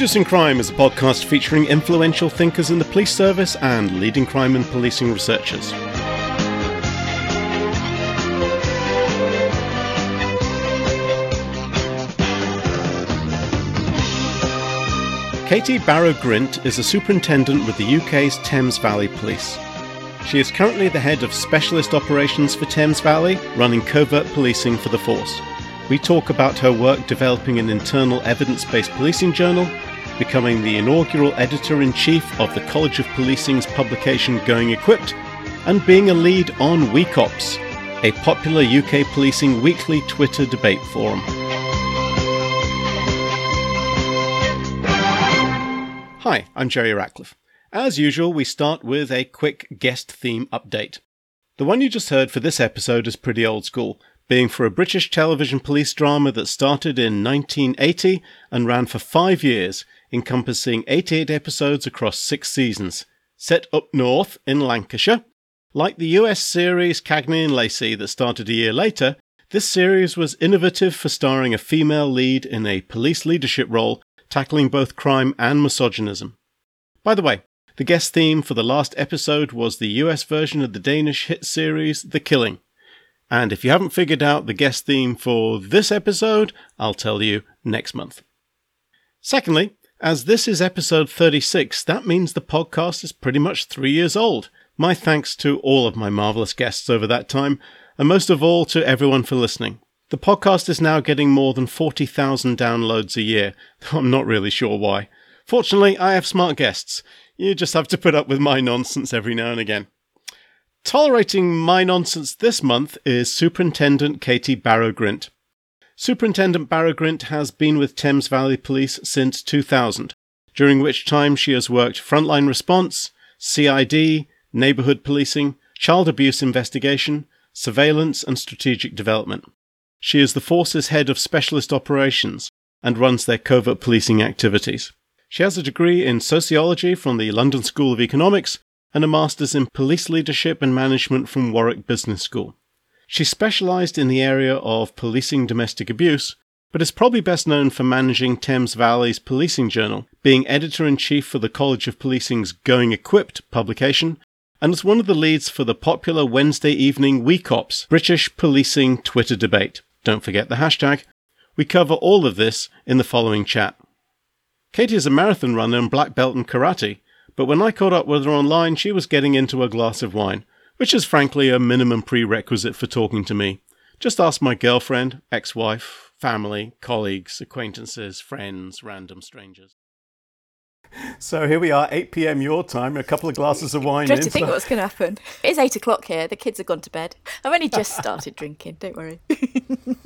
Reducing Crime is a podcast featuring influential thinkers in the police service and leading crime and policing researchers. Katie Barrow Grint is a superintendent with the UK's Thames Valley Police. She is currently the head of specialist operations for Thames Valley, running covert policing for the force. We talk about her work developing an internal evidence based policing journal, becoming the inaugural editor in chief of the College of Policing's publication Going Equipped, and being a lead on WeCops, a popular UK policing weekly Twitter debate forum. Hi, I'm Jerry Ratcliffe. As usual, we start with a quick guest theme update. The one you just heard for this episode is pretty old school, being for a British television police drama that started in 1980 and ran for five years, encompassing 88 episodes across six seasons. Set up north in Lancashire. Like the US series Cagney and Lacey that started a year later, this series was innovative for starring a female lead in a police leadership role tackling both crime and misogynism. By the way, the guest theme for the last episode was the US version of the Danish hit series The Killing. And if you haven't figured out the guest theme for this episode, I'll tell you next month. Secondly, as this is episode 36, that means the podcast is pretty much three years old. My thanks to all of my marvellous guests over that time, and most of all to everyone for listening. The podcast is now getting more than 40,000 downloads a year. Though I'm not really sure why. Fortunately, I have smart guests. You just have to put up with my nonsense every now and again. Tolerating my nonsense this month is Superintendent Katie Barrow Grint. Superintendent Barrow Grint has been with Thames Valley Police since 2000, during which time she has worked frontline response, CID, neighbourhood policing, child abuse investigation, surveillance, and strategic development. She is the force's head of specialist operations and runs their covert policing activities. She has a degree in sociology from the London School of Economics and a master's in police leadership and management from Warwick Business School. She specialised in the area of policing domestic abuse, but is probably best known for managing Thames Valley's policing journal, being editor in chief for the College of Policing's Going Equipped publication, and as one of the leads for the popular Wednesday evening WeCops British Policing Twitter debate. Don't forget the hashtag. We cover all of this in the following chat. Katie is a marathon runner and black belt in karate, but when I caught up with her online, she was getting into a glass of wine, which is frankly a minimum prerequisite for talking to me. Just ask my girlfriend, ex wife, family, colleagues, acquaintances, friends, random strangers. So here we are, 8 p.m. your time, a couple of glasses of wine. Dread in, to think so- what's going to happen. It's eight o'clock here. The kids have gone to bed. I've only just started drinking. Don't worry.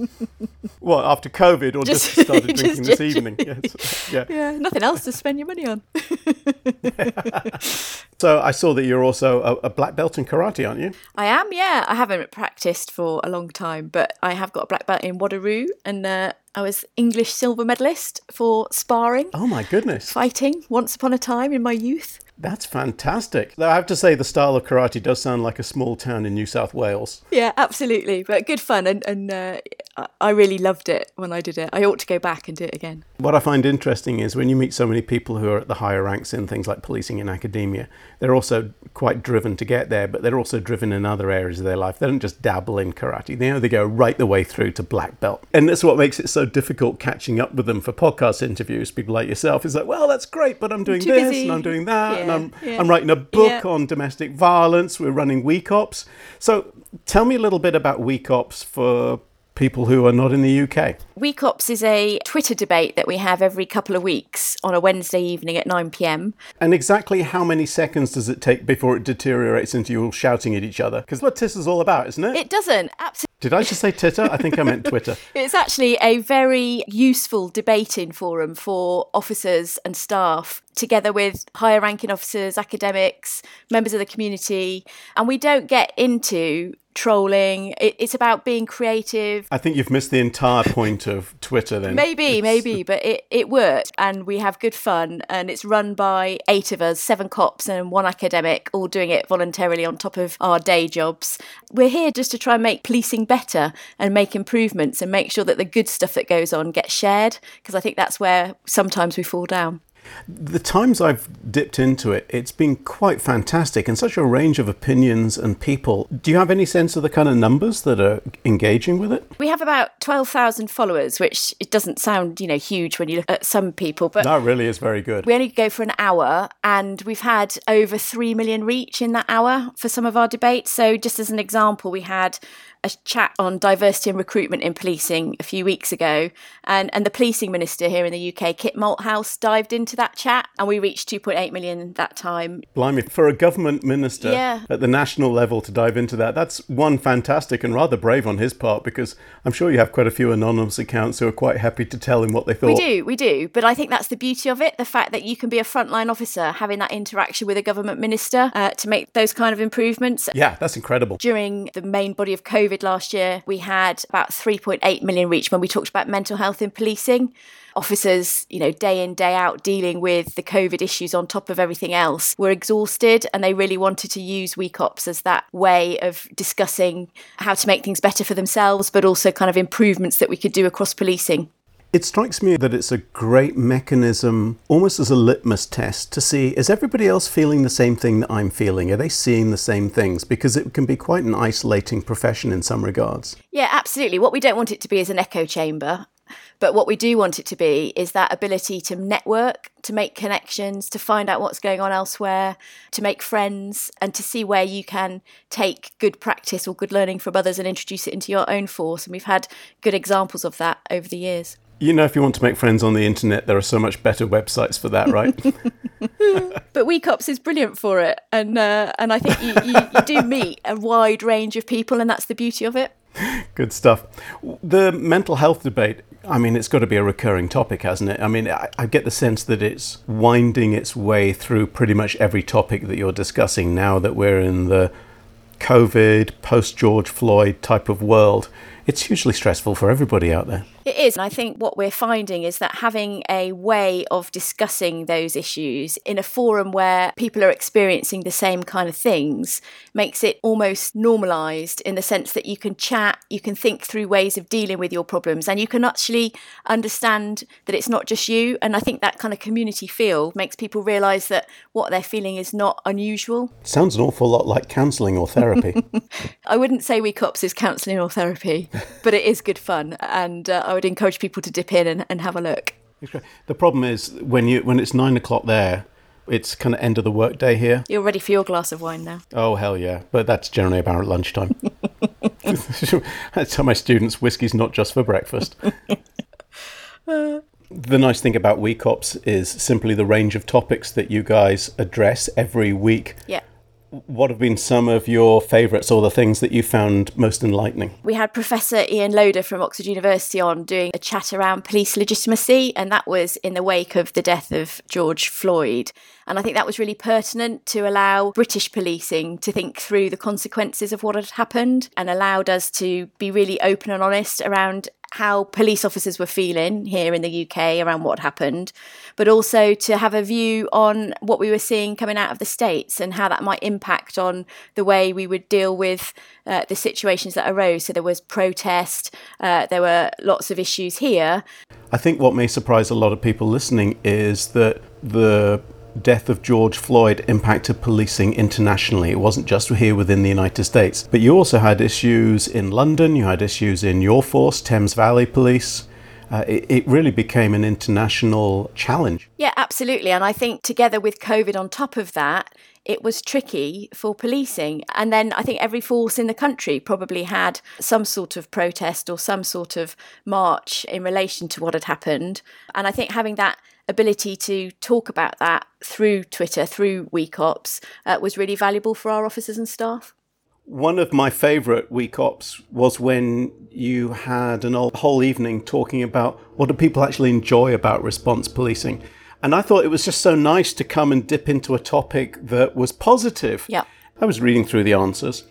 What, after COVID or just, Just- started just- drinking this just- evening? Yes. Yeah. yeah, nothing else to spend your money on. So I saw that you're also a, a black belt in karate, aren't you? I am. Yeah, I haven't practiced for a long time, but I have got a black belt in Wado Ryu, and uh, I was English silver medalist for sparring. Oh my goodness. Fighting once upon a time in my youth. That's fantastic. Though I have to say, the style of karate does sound like a small town in New South Wales. Yeah, absolutely. But good fun, and, and uh, I- really loved it when I did it. I ought to go back and do it again. What I find interesting is when you meet so many people who are at the higher ranks in things like policing and academia, they're also quite driven to get there, but they're also driven in other areas of their life. They don't just dabble in karate, you know, they go right the way through to black belt. And that's what makes it so difficult catching up with them for podcast interviews. People like yourself is like, well, that's great, but I'm doing this busy. and I'm doing that, and I'm, yeah, I'm writing a book yeah. on domestic violence. We're running WeCops. So tell me a little bit about WeCops for people who are not in the UK. WeCops is a Twitter debate that we have every couple of weeks on a Wednesday evening at 9 pm. And exactly how many seconds does it take before it deteriorates into you all shouting at each other? Because what is all about, isn't it? It doesn't. Absolutely. Did I just say Titter? I think I meant Twitter. It's actually a very useful debating forum for officers and staff, together with higher ranking officers, academics, members of the community. And we don't get into trolling. It, it's about being creative. I think you've missed the entire point of Twitter then. Maybe, maybe, but it, it works and we have good fun and it's run by eight of us, seven cops and one academic, all doing it voluntarily on top of our day jobs. We're here just to try and make policing better and make improvements and make sure that the good stuff that goes on gets shared because I think that's where sometimes we fall down. The times I've dipped into it, it's been quite fantastic and such a range of opinions and people. Do you have any sense of the kind of numbers that are engaging with it? We have about 12,000 followers, which it doesn't sound, you know, huge when you look at some people, but that really is very good. We only go for an hour and we've had over 3 million reach in that hour for some of our debates. So just as an example, we had a chat on diversity and recruitment in policing a few weeks ago, and, and the policing minister here in the UK, Kit Malthouse, dived into that chat, and we reached 2.8 million that time. Blimey, for a government minister yeah. at the national level to dive into that, that's one fantastic and rather brave on his part, because I'm sure you have quite a few anonymous accounts who are quite happy to tell him what they thought. We do, we do, but I think that's the beauty of it the fact that you can be a frontline officer having that interaction with a government minister uh, to make those kind of improvements. Yeah, that's incredible. During the main body of COVID last year, we had about 3.8 million reach when we talked about mental health in policing. Officers, you know, day in, day out dealing with the COVID issues on top of everything else were exhausted and they really wanted to use WeCops as that way of discussing how to make things better for themselves, but also kind of improvements that we could do across policing. It strikes me that it's a great mechanism, almost as a litmus test, to see is everybody else feeling the same thing that I'm feeling? Are they seeing the same things? Because it can be quite an isolating profession in some regards. Yeah, absolutely. What we don't want it to be is an echo chamber. But what we do want it to be is that ability to network, to make connections, to find out what's going on elsewhere, to make friends, and to see where you can take good practice or good learning from others and introduce it into your own force. And we've had good examples of that over the years. You know, if you want to make friends on the internet, there are so much better websites for that, right? but WeCops is brilliant for it, and uh, and I think you, you, you do meet a wide range of people, and that's the beauty of it. Good stuff. The mental health debate, I mean, it's got to be a recurring topic, hasn't it? I mean, I, I, get the sense that it's winding its way through pretty much every topic that you're discussing now that we're in the COVID, post George Floyd type of world. It's hugely stressful for everybody out there. It is. And I think what we're finding is that having a way of discussing those issues in a forum where people are experiencing the same kind of things makes it almost normalized in the sense that you can chat, you can think through ways of dealing with your problems, and you can actually understand that it's not just you. And I think that kind of community feel makes people realize that what they're feeling is not unusual. Sounds an awful lot like counseling or therapy. I wouldn't say We Cops is counseling or therapy, but it is good fun. And uh, I would encourage people to dip in and, and have a look. The problem is when you when it's nine o'clock there, it's kind of end of the workday here. You're ready for your glass of wine now. Oh hell yeah! But that's generally about lunchtime. I tell my students whiskey's not just for breakfast. the nice thing about WeCops is simply the range of topics that you guys address every week. Yeah what have been some of your favourites or the things that you found most enlightening? We had Professor Ian Loader from Oxford University on doing a chat around police legitimacy, and that was in the wake of the death of George Floyd. And I think that was really pertinent to allow British policing to think through the consequences of what had happened and allowed us to be really open and honest around how police officers were feeling here in the UK around what happened, but also to have a view on what we were seeing coming out of the States and how that might impact on the way we would deal with uh, the situations that arose. So there was protest, uh, there were lots of issues here. I think what may surprise a lot of people listening is that the death of George Floyd impacted policing internationally. It wasn't just here within the United States, but you also had issues in London, you had issues in your force, Thames Valley Police. Uh, it, it, really became an international challenge. Yeah, absolutely. And I think together with COVID on top of that, it was tricky for policing. And then I think every force in the country probably had some sort of protest or some sort of march in relation to what had happened. And I think having that ability to talk about that through Twitter, through WeCops, uh, was really valuable for our officers and staff. One of my favourite WeCops was when you had an whole evening talking about what do people actually enjoy about response policing. And I thought it was just so nice to come and dip into a topic that was positive. Yeah. I was reading through the answers,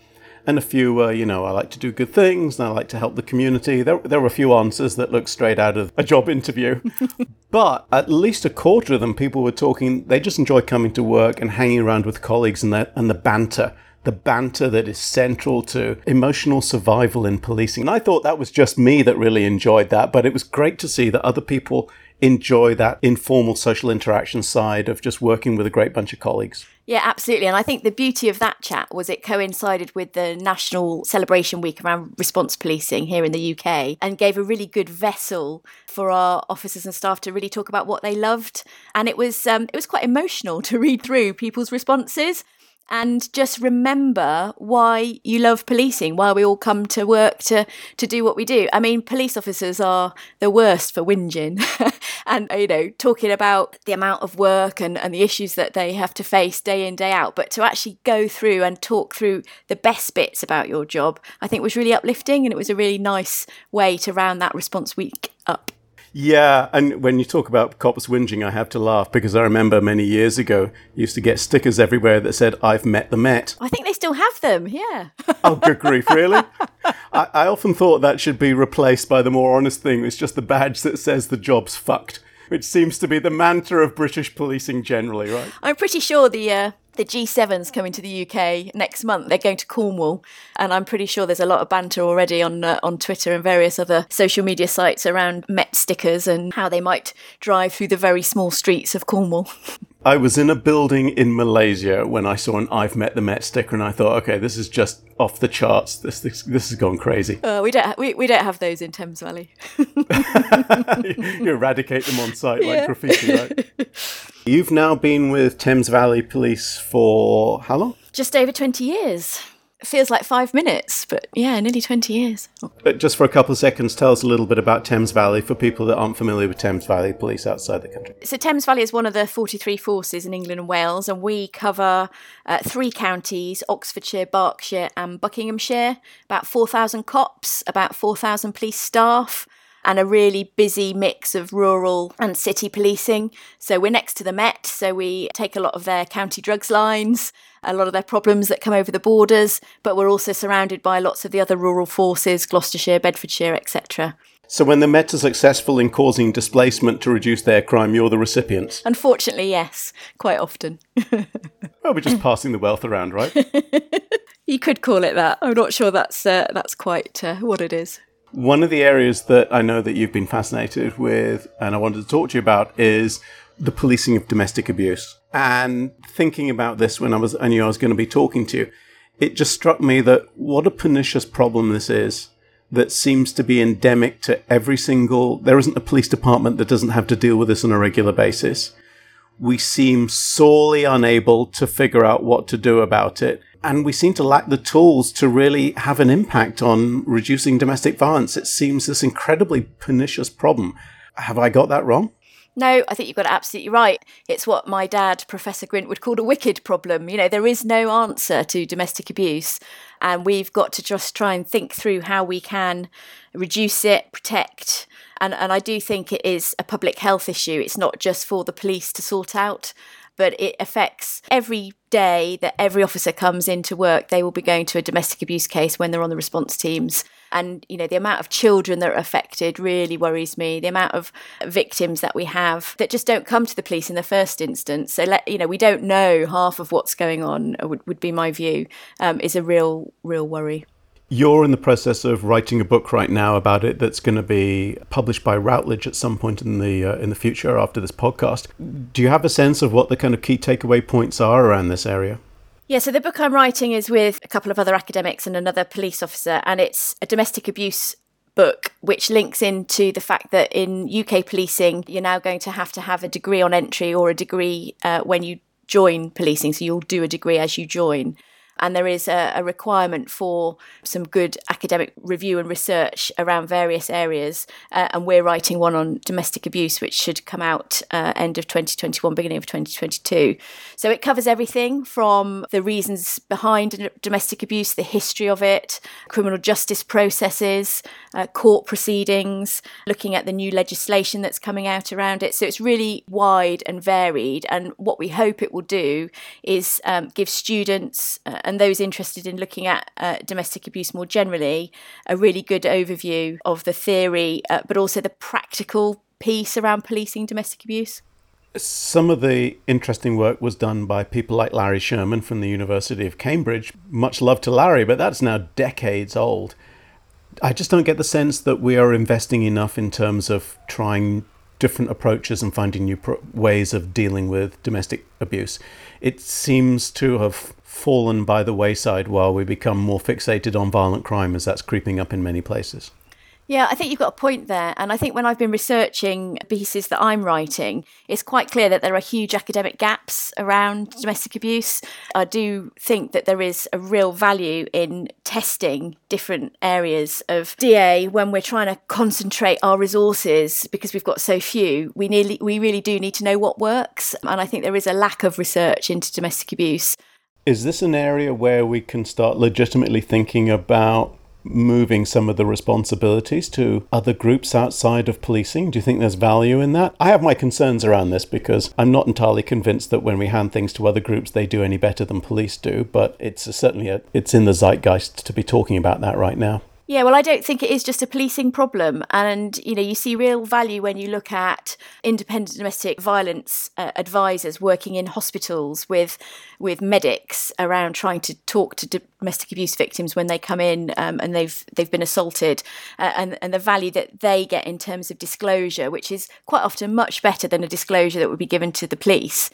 and a few were, you know, I like to do good things and I like to help the community. There, there were a few answers that looked straight out of a job interview. but at least a quarter of them, people were talking, they just enjoy coming to work and hanging around with colleagues and, the, and the banter. The banter that is central to emotional survival in policing. And I thought that was just me that really enjoyed that, but it was great to see that other people enjoy that informal social interaction side of just working with a great bunch of colleagues. Yeah, absolutely. And I think the beauty of that chat was it coincided with the National Celebration Week around response policing here in the UK and gave a really good vessel for our officers and staff to really talk about what they loved. And it was um, it was quite emotional to read through people's responses and just remember why you love policing, why we all come to work to to do what we do. I mean, police officers are the worst for whinging and you know talking about the amount of work and, and the issues that they have to face day in day out. But to actually go through and talk through the best bits about your job, I think was really uplifting, and it was a really nice way to round that response week up. Yeah, and when you talk about cops whinging, I have to laugh because I remember many years ago, you used to get stickers everywhere that said, I've met the Met. I think they still have them, yeah. oh, good grief, really? I, I often thought that should be replaced by the more honest thing. It's just the badge that says the job's fucked which seems to be the mantra of British policing generally, right? I'm pretty sure the uh, the G7's coming to the UK next month. They're going to Cornwall, and I'm pretty sure there's a lot of banter already on uh, on Twitter and various other social media sites around Met stickers and how they might drive through the very small streets of Cornwall. I was in a building in Malaysia when I saw an "I've met the Met" sticker, and I thought, okay, this is just off the charts. This this, this has gone crazy. Uh, we don't ha- we, we don't have those in Thames Valley. you eradicate them on site like graffiti, right? You've now been with Thames Valley Police for how long? Just over 20 years. It feels like five minutes, but yeah, nearly 20 years. But just for a couple of seconds, tell us a little bit about Thames Valley for people that aren't familiar with Thames Valley Police outside the country. So, Thames Valley is one of the 43 forces in England and Wales, and we cover uh, three counties Oxfordshire, Berkshire, and Buckinghamshire. About 4,000 cops, about 4,000 police staff and a really busy mix of rural and city policing. So we're next to the Met, so we take a lot of their county drugs lines, a lot of their problems that come over the borders, but we're also surrounded by lots of the other rural forces, Gloucestershire, Bedfordshire, etc. So when the Met are successful in causing displacement to reduce their crime, you're the recipients? Unfortunately, yes, quite often. well, we're just passing the wealth around, right? you could call it that. I'm not sure that's uh, that's quite uh, what it is. One of the areas that I know that you've been fascinated with and I wanted to talk to you about is the policing of domestic abuse. And thinking about this when I was I knew I was going to be talking to you, it just struck me that what a pernicious problem this is that seems to be endemic to every single there isn't a police department that doesn't have to deal with this on a regular basis. We seem sorely unable to figure out what to do about it and we seem to lack the tools to really have an impact on reducing domestic violence. It seems this incredibly pernicious problem. Have I got that wrong? No, I think you've got it absolutely right. It's what my dad, Professor Grint, would call a wicked problem. You know, there is no answer to domestic abuse, and we've got to just try and think through how we can reduce it, protect. And, and I do think it is a public health issue. It's not just for the police to sort out but it affects every day that every officer comes into work, they will be going to a domestic abuse case when they're on the response teams. And, you know, the amount of children that are affected really worries me. The amount of victims that we have that just don't come to the police in the first instance. So, let, you know, we don't know half of what's going on, would, would be my view, um, is a real, real worry. You're in the process of writing a book right now about it that's going to be published by Routledge at some point in the uh, in the future after this podcast. Do you have a sense of what the kind of key takeaway points are around this area? Yeah, so the book I'm writing is with a couple of other academics and another police officer, and it's a domestic abuse book, which links into the fact that in UK policing, you're now going to have to have a degree on entry or a degree uh, when you join policing. So you'll do a degree as you join and there is a, a, requirement for some good academic review and research around various areas. Uh, and we're writing one on domestic abuse, which should come out uh, end of 2021, beginning of 2022. So it covers everything from the reasons behind domestic abuse, the history of it, criminal justice processes, uh, court proceedings, looking at the new legislation that's coming out around it. So it's really wide and varied. And what we hope it will do is um, give students uh, and those interested in looking at uh, domestic abuse more generally, a really good overview of the theory, uh, but also the practical piece around policing domestic abuse. Some of the interesting work was done by people like Larry Sherman from the University of Cambridge. Much love to Larry, but that's now decades old. I just don't get the sense that we are investing enough in terms of trying different approaches and finding new pro- ways of dealing with domestic abuse. It seems to have fallen by the wayside while we become more fixated on violent crime as that's creeping up in many places. Yeah, I think you've got a point there. And I think when I've been researching pieces that I'm writing, it's quite clear that there are huge academic gaps around domestic abuse. I do think that there is a real value in testing different areas of DA when we're trying to concentrate our resources because we've got so few. We nearly we really do need to know what works. And I think there is a lack of research into domestic abuse. Is this an area where we can start legitimately thinking about moving some of the responsibilities to other groups outside of policing? Do you think there's value in that? I have my concerns around this because I'm not entirely convinced that when we hand things to other groups they do any better than police do, but it's certainly a, it's in the zeitgeist to be talking about that right now. Yeah, well, I don't think it is just a policing problem. And, you know, you see real value when you look at independent domestic violence uh, advisors working in hospitals with with medics around trying to talk to domestic abuse victims when they come in um, and they've they've been assaulted uh, and, and the value that they get in terms of disclosure, which is quite often much better than a disclosure that would be given to the police.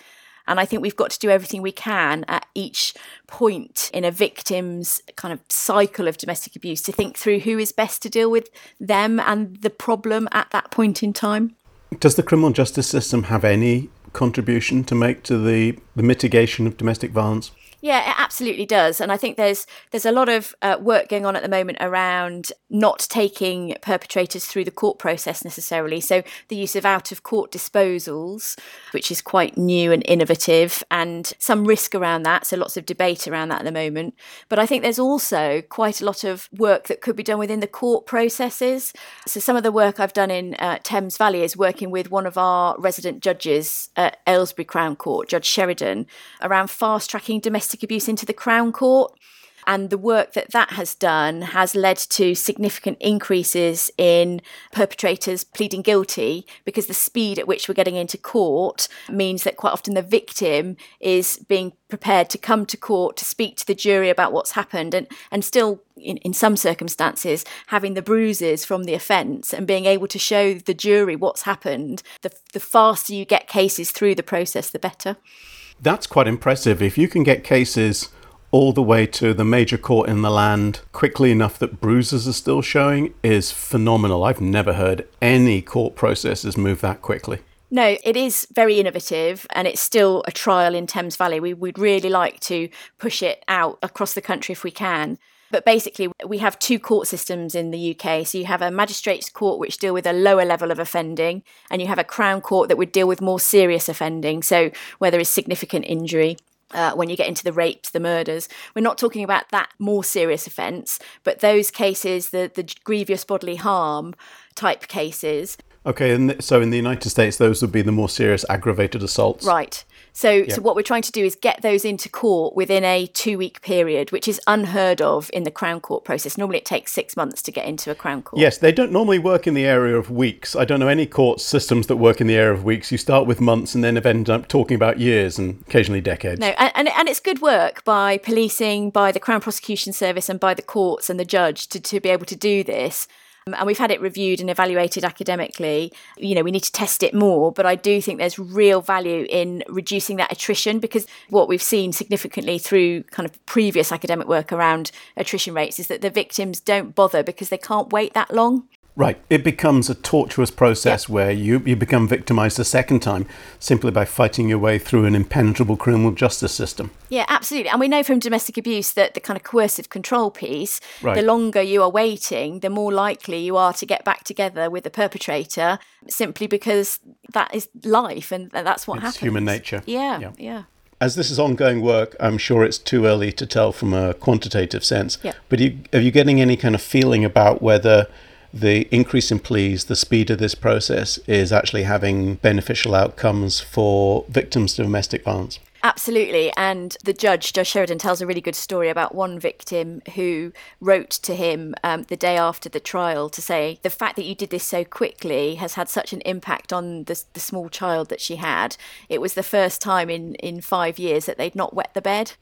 And I think we've got to do everything we can at each point in a victim's kind of cycle of domestic abuse to think through who is best to deal with them and the problem at that point in time. Does the criminal justice system have any contribution to make to the, the mitigation of domestic violence? Yeah, it absolutely does, and I think there's there's a lot of uh, work going on at the moment around not taking perpetrators through the court process necessarily. So the use of out of court disposals, which is quite new and innovative, and some risk around that. So lots of debate around that at the moment. But I think there's also quite a lot of work that could be done within the court processes. So some of the work I've done in uh, Thames Valley is working with one of our resident judges at Aylesbury Crown Court, Judge Sheridan, around fast tracking domestic domestic abuse into the Crown Court. And the work that that has done has led to significant increases in perpetrators pleading guilty because the speed at which we're getting into court means that quite often the victim is being prepared to come to court to speak to the jury about what's happened and, and still, in, in some circumstances, having the bruises from the offence and being able to show the jury what's happened. The, the faster you get cases through the process, the better. That's quite impressive. If you can get cases all the way to the major court in the land quickly enough that bruises are still showing is phenomenal. I've never heard any court processes move that quickly. No, it is very innovative and it's still a trial in Thames Valley. We would really like to push it out across the country if we can. But basically, we have two court systems in the UK. So you have a magistrates court, which deal with a lower level of offending, and you have a crown court that would deal with more serious offending. So where there is significant injury. Uh, when you get into the rapes, the murders, we're not talking about that more serious offence, but those cases, the, the grievous bodily harm type cases. Okay, and so in the United States, those would be the more serious aggravated assaults. Right. So, so what we're trying to do is get those into court within a two-week period, which is unheard of in the Crown Court process. Normally, it takes six months to get into a Crown Court. Yes, they don't normally work in the area of weeks. I don't know any court systems that work in the area of weeks. You start with months and then end up talking about years and occasionally decades. No, and, and, and it's good work by policing, by the Crown Prosecution Service, and by the courts and the judge to, to be able to do this. Um, and we've had it reviewed and evaluated academically. You know, we need to test it more, but I do think there's real value in reducing that attrition because what we've seen significantly through kind of previous academic work around attrition rates is that the victims don't bother because they can't wait that long. Right. It becomes a tortuous process yeah. where you, you become victimized a second time simply by fighting your way through an impenetrable criminal justice system. Yeah, absolutely. And we know from domestic abuse that the kind of coercive control piece, right. the longer you are waiting, the more likely you are to get back together with the perpetrator simply because that is life and that's what it's happens. human nature. Yeah, yeah. yeah as this is ongoing work, I'm sure it's too early to tell from a quantitative sense. Yeah. But you, are you getting any kind of feeling about whether the increase in pleas, the speed of this process is actually having beneficial outcomes for victims of domestic violence. Absolutely. And the judge, Judge Sheridan, tells a really good story about one victim who wrote to him um, the day after the trial to say, The fact that you did this so quickly has had such an impact on the, the small child that she had. It was the first time in, in five years that they'd not wet the bed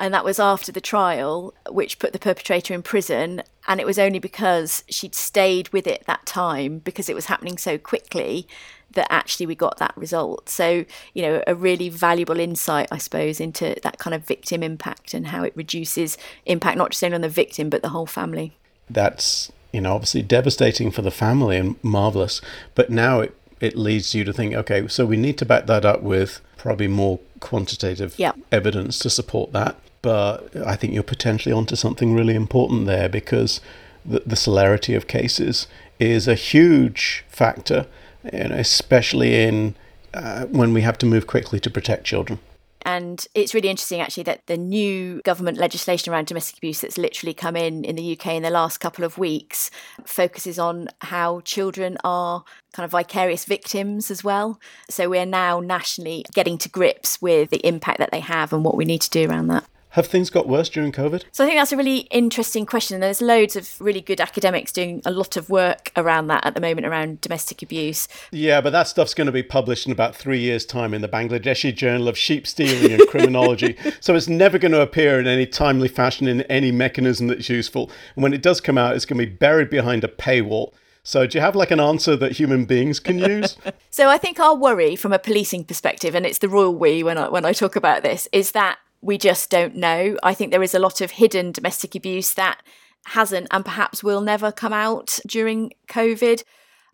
and that was after the trial, which put the perpetrator in prison. And it was only because she'd stayed with it that time because it was happening so quickly that actually we got that result. So, you know, a really valuable insight, I suppose, into that kind of victim impact and how it reduces impact not just only on the victim but the whole family. That's, you know, obviously devastating for the family and marvelous. But now it, it leads you to think, okay, so we need to back that up with probably more quantitative yeah. evidence to support that. But I think you're potentially onto something really important there because the, the celerity of cases is a huge factor, and especially in uh, when we have to move quickly to protect children. And it's really interesting, actually, that the new government legislation around domestic abuse that's literally come in in the UK in the last couple of weeks focuses on how children are kind of vicarious victims as well. So we're now nationally getting to grips with the impact that they have and what we need to do around that. Have things got worse during COVID? So I think that's a really interesting question. There's loads of really good academics doing a lot of work around that at the moment around domestic abuse. Yeah, but that stuff's going to be published in about three years' time in the Bangladeshi Journal of Sheep Stealing and Criminology. so it's never going to appear in any timely fashion in any mechanism that's useful. And when it does come out, it's going to be buried behind a paywall. So, do you have like an answer that human beings can use? so, I think our worry from a policing perspective, and it's the royal we when I when I talk about this, is that we just don't know. I think there is a lot of hidden domestic abuse that hasn't and perhaps will never come out during COVID.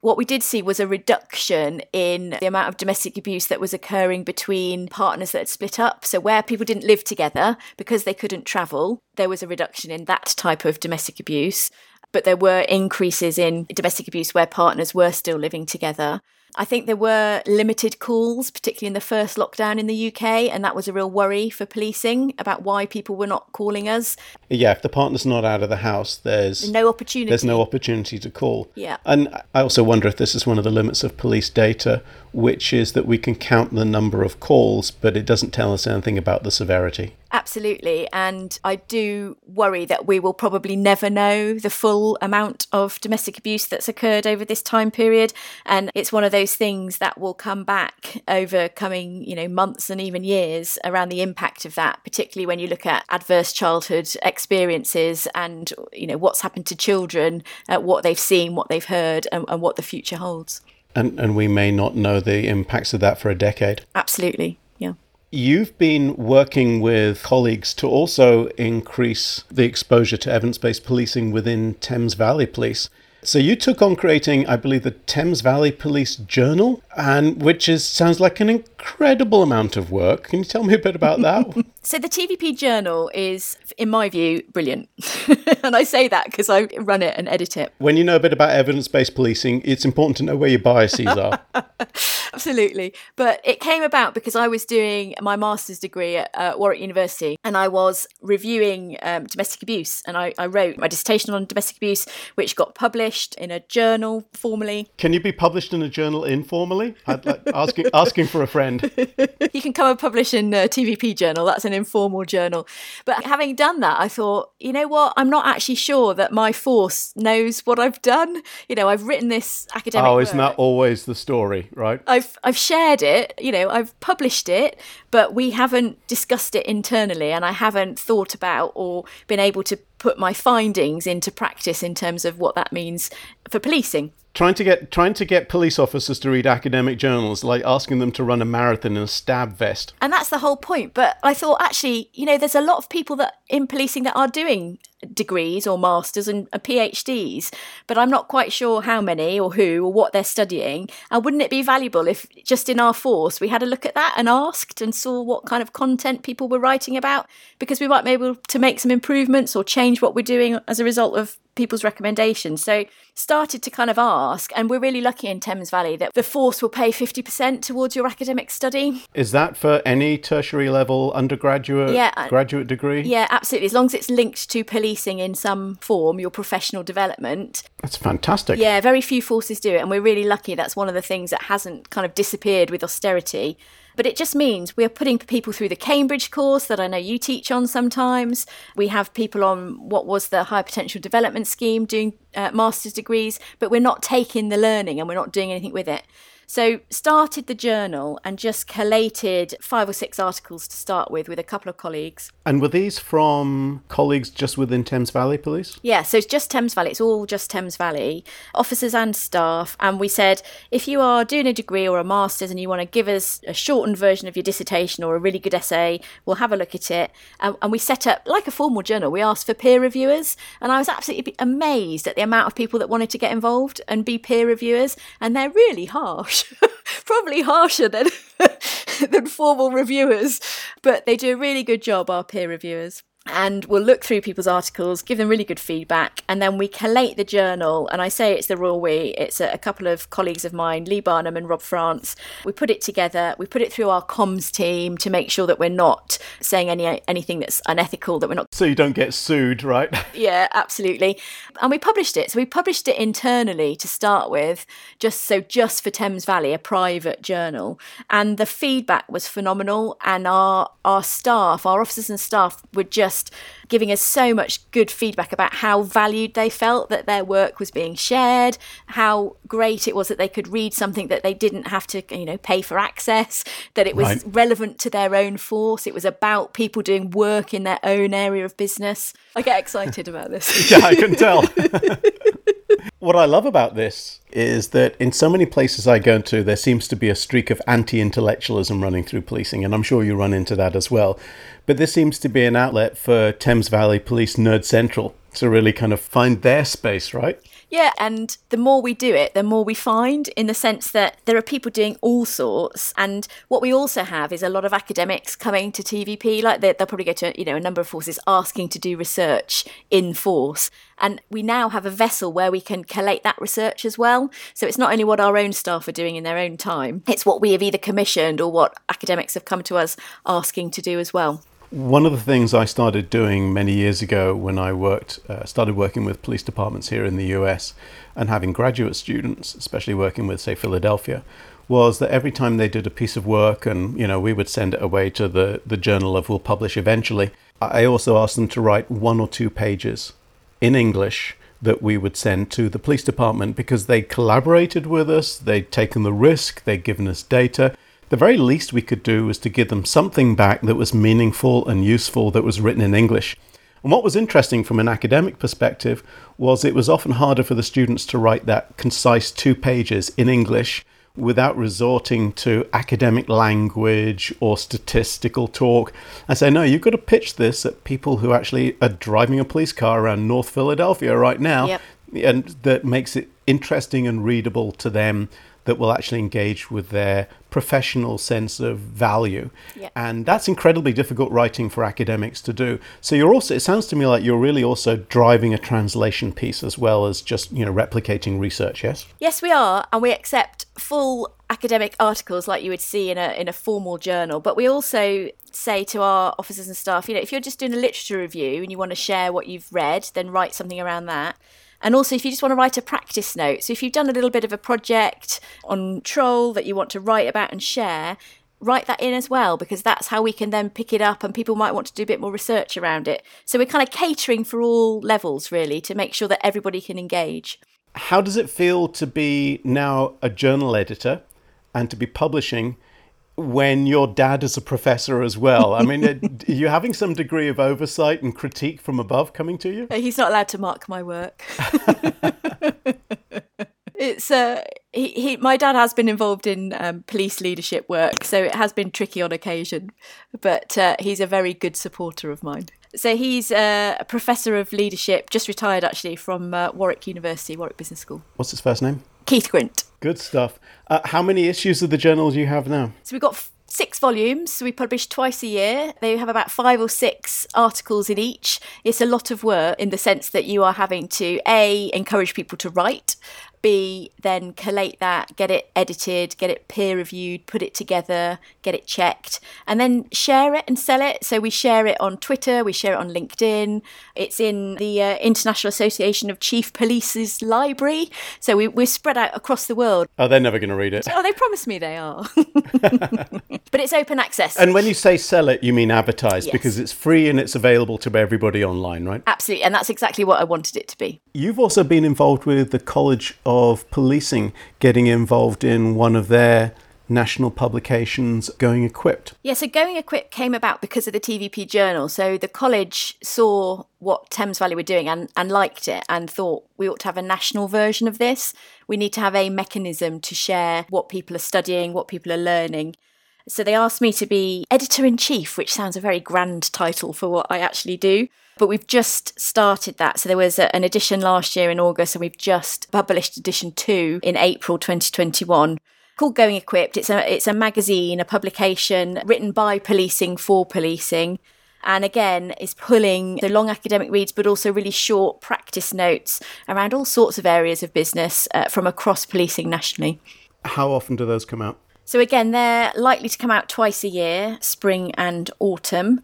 What we did see was a reduction in the amount of domestic abuse that was occurring between partners that had split up. So, where people didn't live together because they couldn't travel, there was a reduction in that type of domestic abuse. But there were increases in domestic abuse where partners were still living together. I think there were limited calls, particularly in the first lockdown in the UK, and that was a real worry for policing about why people were not calling us. Yeah, if the partner's not out of the house, there's no opportunity. There's no opportunity to call. Yeah. And I also wonder if this is one of the limits of police data, which is that we can count the number of calls, but it doesn't tell us anything about the severity. Absolutely. And I do worry that we will probably never know the full amount of domestic abuse that's occurred over this time period. And it's one of those things that will come back over coming, you know, months and even years around the impact of that, particularly when you look at adverse childhood experiences and, you know, what's happened to children, uh, what they've seen, what they've heard, and, and what the future holds. And, and we may not know the impacts of that for a decade. Absolutely. Yeah. You've been working with colleagues to also increase the exposure to evidence based policing within Thames Valley Police. So you took on creating, I believe, the Thames Valley Police Journal, and which is sounds like an incredible amount of work. Can you tell me a bit about that? so the TVP Journal is, in my view, brilliant, and I say that because I run it and edit it. When you know a bit about evidence-based policing, it's important to know where your biases are. Absolutely, but it came about because I was doing my master's degree at uh, Warwick University, and I was reviewing um, domestic abuse, and I, I wrote my dissertation on domestic abuse, which got published in a journal formally. Can you be published in a journal informally? Like asking asking for a friend. you can come and publish in a TVP journal. That's an informal journal. But having done that, I thought, you know what? I'm not actually sure that my force knows what I've done. You know, I've written this academic. Oh, isn't that always the story, right? I've I've shared it. You know, I've published it, but we haven't discussed it internally, and I haven't thought about or been able to put my findings into practice in terms of what that means for policing trying to get trying to get police officers to read academic journals like asking them to run a marathon in a stab vest and that's the whole point but i thought actually you know there's a lot of people that in policing that are doing degrees or masters and, and phds but i'm not quite sure how many or who or what they're studying and wouldn't it be valuable if just in our force we had a look at that and asked and saw what kind of content people were writing about because we might be able to make some improvements or change what we're doing as a result of people's recommendations. So started to kind of ask, and we're really lucky in Thames Valley that the force will pay 50% towards your academic study. Is that for any tertiary level undergraduate, yeah, uh, graduate degree? Yeah, absolutely. As long as it's linked to policing policing in some form, your professional development. That's fantastic. Yeah, very few forces do it. And we're really lucky that's one of the things that hasn't kind of disappeared with austerity. But it just means we are putting people through the Cambridge course that I know you teach on sometimes. We have people on what was the High Potential Development Scheme doing uh, master's degrees, but we're not taking the learning and we're not doing anything with it. So, started the journal and just collated five or six articles to start with, with a couple of colleagues. And were these from colleagues just within Thames Valley Police? Yeah, so it's just Thames Valley. It's all just Thames Valley, officers and staff. And we said, if you are doing a degree or a master's and you want to give us a shortened version of your dissertation or a really good essay, we'll have a look at it. Um, and we set up, like a formal journal, we asked for peer reviewers. And I was absolutely amazed at the amount of people that wanted to get involved and be peer reviewers. And they're really harsh probably harsher than than formal reviewers, but they do a really good job. Our peer reviewers and we'll look through people's articles, give them really good feedback, and then we collate the journal. And I say it's the royal we, it's a, a, couple of colleagues of mine, Lee Barnum and Rob France. We put it together, we put it through our comms team to make sure that we're not saying any anything that's unethical, that we're not. So you don't get sued, right? yeah, absolutely. And we published it. So we published it internally to start with, just so just for Thames Valley, a private journal. And the feedback was phenomenal. And our our staff, our officers and staff were just just giving us so much good feedback about how valued they felt that their work was being shared, how great it was that they could read something that they didn't have to, you know, pay for access, that it was right. relevant to their own force. It was about people doing work in their own area of business. I get excited about this. yeah, I can tell. what I love about this is that in so many places I go to, there seems to be a streak of anti intellectualism running through policing, and I'm sure you run into that as well. But this seems to be an outlet for Thames Valley Police Nerd Central to really kind of find their space, right? Yeah, and the more we do it, the more we find in the sense that there are people doing all sorts. And what we also have is a lot of academics coming to TVP, like they, will probably go to you know a number of forces asking to do research in force. And we now have a vessel where we can collate that research as well. So it's not only what our own staff are doing in their own time, it's what we have either commissioned or what academics have come to us asking to do as well. One of the things I started doing many years ago when I worked, uh, started working with police departments here in the US and having graduate students, especially working with, say, Philadelphia, was that every time they did a piece of work and, you know, we would send it away to the, the journal of we'll publish eventually, I also asked them to write one or two pages in English that we would send to the police department because they collaborated with us, they'd taken the risk, they'd given us data the very least we could do was to give them something back that was meaningful and useful that was written in English. And what was interesting from an academic perspective was it was often harder for the students to write that concise two pages in English without resorting to academic language or statistical talk. I say, no, you've got to pitch this at people who actually are driving a police car around North Philadelphia right now. Yep. And that makes it interesting and readable to them that will actually engage with their professional sense of value. Yeah. And that's incredibly difficult writing for academics to do. So you're also it sounds to me like you're really also driving a translation piece as well as just, you know, replicating research, yes? Yes, we are, and we accept full academic articles like you would see in a in a formal journal, but we also say to our officers and staff, you know, if you're just doing a literature review and you want to share what you've read, then write something around that. And also, if you just want to write a practice note, so if you've done a little bit of a project on troll that you want to write about and share, write that in as well because that's how we can then pick it up and people might want to do a bit more research around it. So we're kind of catering for all levels really to make sure that everybody can engage. How does it feel to be now a journal editor and to be publishing when your dad is a professor as well. I mean, are you having some degree of oversight and critique from above coming to you? He's not allowed to mark my work. it's uh, he, he, my dad has been involved in um, police leadership work, so it has been tricky on occasion, but uh, he's a very good supporter of mine. So he's uh, a professor of leadership, just retired actually from uh, Warwick University, Warwick Business School. What's his first name? Keith Grint. Good stuff. Uh, how many issues of the journal do you have now? So we've got f- six volumes. We publish twice a year. They have about five or six articles in each. It's a lot of work in the sense that you are having to A, encourage people to write, B, then collate that, get it edited, get it peer reviewed, put it together, get it checked, and then share it and sell it. So we share it on Twitter, we share it on LinkedIn. It's in the uh, International Association of Chief Police's library. So we, we're spread out across the world. Oh, they're never going to read it. Oh, they promise me they are. but it's open access. And when you say sell it, you mean advertise Yes. because it's free and it's available to everybody online, right? Absolutely. And that's exactly what I wanted it to be. You've also been involved with the College of Of policing, getting involved in one of their national publications, Going Equipped. Yeah, so Going Equipped came about because of the TVP Journal. So the college saw what Thames Valley were doing and, and liked it and thought we ought to have a national version of this. We need to have a mechanism to share what people are studying, what people are learning. So they asked me to be editor in chief, which sounds a very grand title for what I actually do. But we've just started that. So there was a, an edition last year in August, and we've just published edition two in April 2021 called Going Equipped. It's a it's a magazine, a publication written by policing for policing. And again, is pulling the long academic reads, but also really short practice notes around all sorts of areas of business uh, from across policing nationally. How often do those come out? So again, they're likely to come out twice a year, spring and autumn.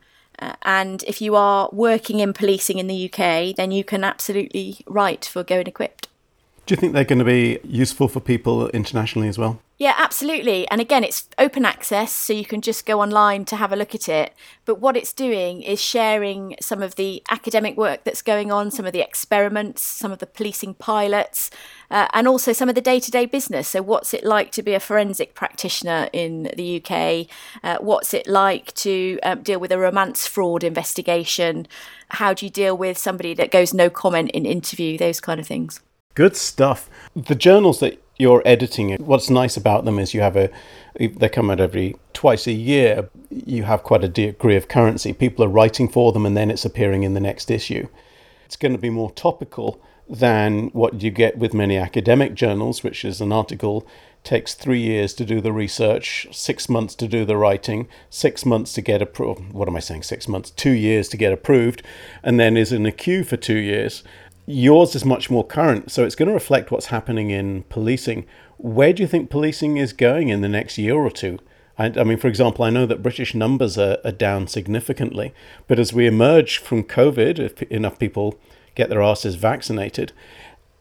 And if you are working in policing in the UK, then you can absolutely write for Going Equipped. Do you think they're going to be useful for people internationally as well? Yeah, absolutely. And again, it's open access, so you can just go online to have a look at it. But what it's doing is sharing some of the academic work that's going on, some of the experiments, some of the policing pilots, uh, and also some of the day to day business. So, what's it like to be a forensic practitioner in the UK? Uh, what's it like to um, deal with a romance fraud investigation? How do you deal with somebody that goes no comment in interview? Those kind of things. Good stuff. The journals that you're editing, what's nice about them is you have a, they come out every twice a year. You have quite a degree of currency. People are writing for them and then it's appearing in the next issue. It's going to be more topical than what you get with many academic journals, which is an article takes three years to do the research, six months to do the writing, six months to get approved. What am I saying? Six months, two years to get approved, and then is in a queue for two years. Yours is much more current, so it's going to reflect what's happening in policing. Where do you think policing is going in the next year or two? I, I mean, for example, I know that British numbers are, are down significantly, but as we emerge from COVID, if enough people get their asses vaccinated,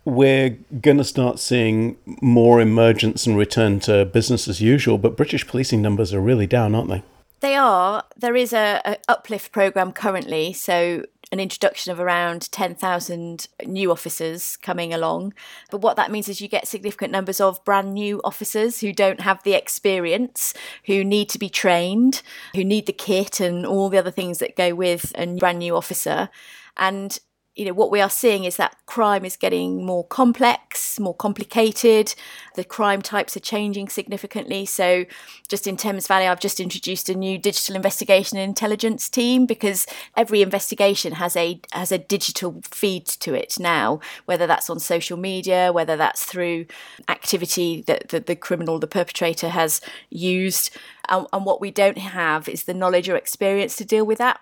we're going to start seeing more emergence and return to business as usual. But British policing numbers are really down, aren't they? They are. There is a, a uplift program currently, so an introduction of around 10,000 new officers coming along. But what that means is you get significant numbers of brand new officers who don't have the experience, who need to be trained, who need the kit and all the other things that go with a brand new officer. And you know what we are seeing is that crime is getting more complex more complicated. The crime types are changing significantly. So just in thames valley i've just introduced a new digital investigation and intelligence team because every investigation has a has a digital feed to it now whether that's on social media whether that's through activity that the, the criminal the perpetrator has used. And, and what we don't have is the knowledge or experience to deal with that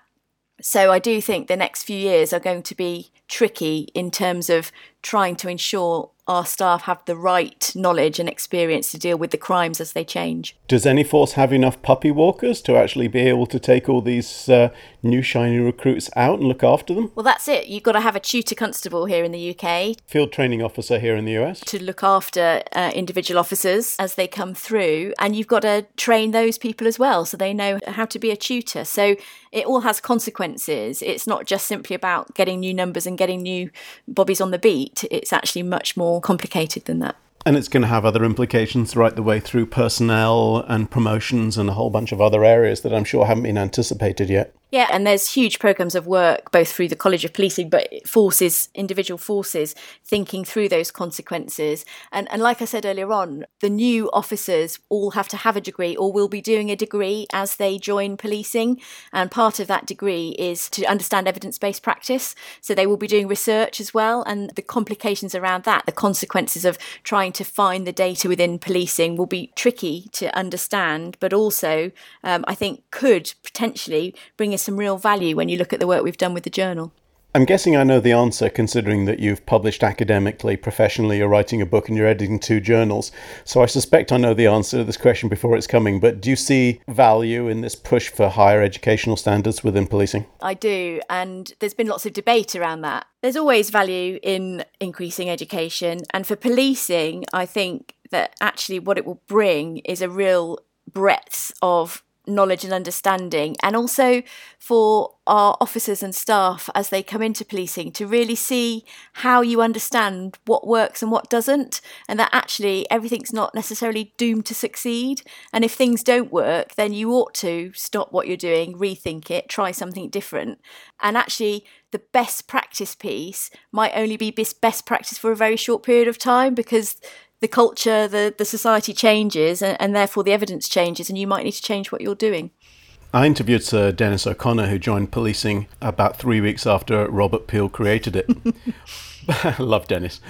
so I do think the next few years are going to be tricky in terms of trying to ensure our staff have the right knowledge and experience to deal with the crimes as they change. Does any force have enough puppy walkers to actually be able to take all these uh, new shiny recruits out and look after them? Well, that's it. You've got to have a tutor constable here in the UK Field training officer here in the US? to look after uh, individual officers as they come through, and you've got to train those people as well so they know how to be a tutor. So it all has consequences. It's not just simply about getting new numbers and getting new bobbies on the beat, it's actually much more complicated than that. And it's going to have other implications right the way through personnel and promotions and a whole bunch of other areas that I'm sure haven't been anticipated yet. Yeah, and there's huge programs of work both through the College of Policing, but forces, individual forces, thinking through those consequences. And and like I said earlier on, the new officers all have to have a degree or will be doing a degree as they join policing. And part of that degree is to understand evidence-based practice. So they will be doing research as well, and the complications around that, the consequences of trying to find the data within policing will be tricky to understand, but also um, I think could potentially bring us some real value when you look at the work we've done with the journal. I'm guessing I know the answer considering that you've published academically, professionally, you're writing a book and you're editing two journals. So I suspect I know the answer to this question before it's coming. But do you see value in this push for higher educational standards within policing? I do. And there's been lots of debate around that. There's always value in increasing education. And for policing, I think that actually what it will bring is a real breadth of knowledge and understanding, and also for our officers and staff as they come into policing to really see how you understand what works and what doesn't, and that actually everything's not necessarily doomed to succeed. And if things don't work, then you ought to stop what you're doing, rethink it, try something different. And actually, the best practice piece might only be best practice for a very short period of time because the culture, the, the society changes, and, and, therefore the evidence changes, and you might need to change what you're doing. I interviewed Sir Denis O'Connor, who joined policing about three weeks after Robert Peel created it. I love Denis.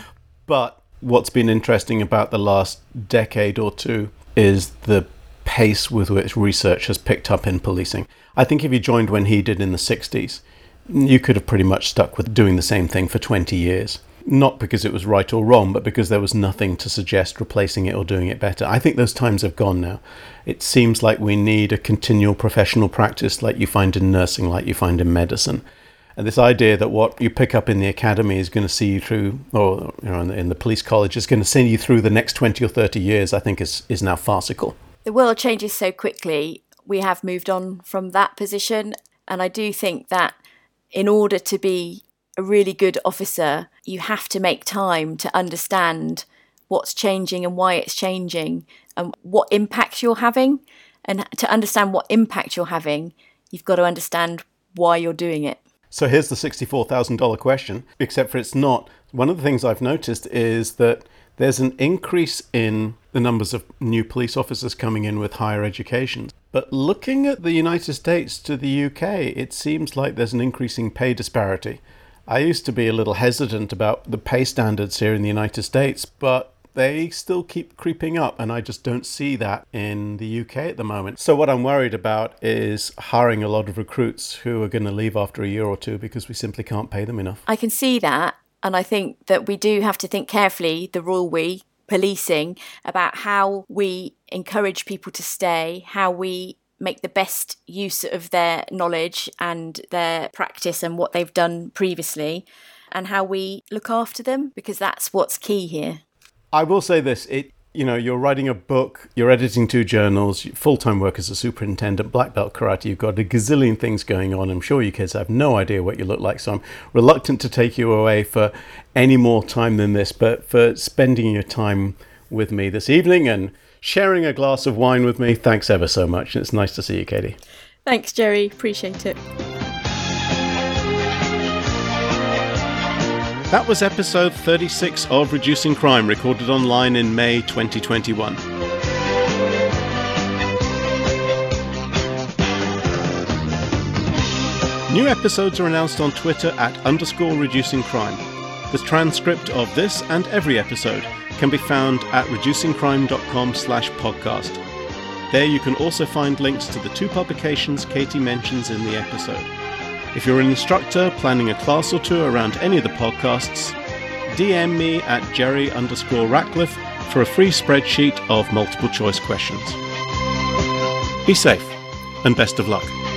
But what's been interesting about the last decade or two is the pace with which research has picked up in policing. I think if you joined when he did in the 60s, you could have pretty much stuck with doing the same thing for 20 years not because it was right or wrong, but because there was nothing to suggest replacing it or doing it better. I think those times have gone now. It seems like we need a continual professional practice like you find in nursing, like you find in medicine. And this idea that what you pick up in the academy is going to see you through, or you know, in the police college, is going to see you through the next 20 or 30 years, I think is, is now farcical. The world changes so quickly. We have moved on from that position. And I do think that in order to be a really good officer, you have to make time to understand what's changing and why it's changing and what impact you're having. And to understand what impact you're having, you've got to understand why you're doing it. So here's the $64,000 question, except for it's not. One of the things I've noticed is that there's an increase in the numbers of new police officers coming in with higher education. But looking at the United States to the UK, it seems like there's an increasing pay disparity. I used to be a little hesitant about the pay standards here in the United States, but they still keep creeping up, and I just don't see that in the UK at the moment. So, what I'm worried about is hiring a lot of recruits who are going to leave after a year or two because we simply can't pay them enough. I can see that, and I think that we do have to think carefully, the rule we, policing, about how we encourage people to stay, how we make the best use of their knowledge and their practice and what they've done previously and how we look after them because that's what's key here. I will say this, it you know, you're writing a book, you're editing two journals, full time work as a superintendent, black belt karate, you've got a gazillion things going on. I'm sure you kids have no idea what you look like, so I'm reluctant to take you away for any more time than this, but for spending your time with me this evening and sharing a glass of wine with me. Thanks ever so much. And It's nice to see you, Katie. Thanks, Jerry. Appreciate it. That was episode 36 of Reducing Crime, recorded online in May 2021. New episodes are announced on Twitter at underscore reducing crime. The transcript of this and every episode can be found at reducingcrime.com slash podcast. There you can also find links to the two publications Katie mentions in the episode. If you're an instructor planning a class or two around any of the podcasts, DM me at jerry underscore Ratcliffe for a free spreadsheet of multiple choice questions. Be safe and best of luck.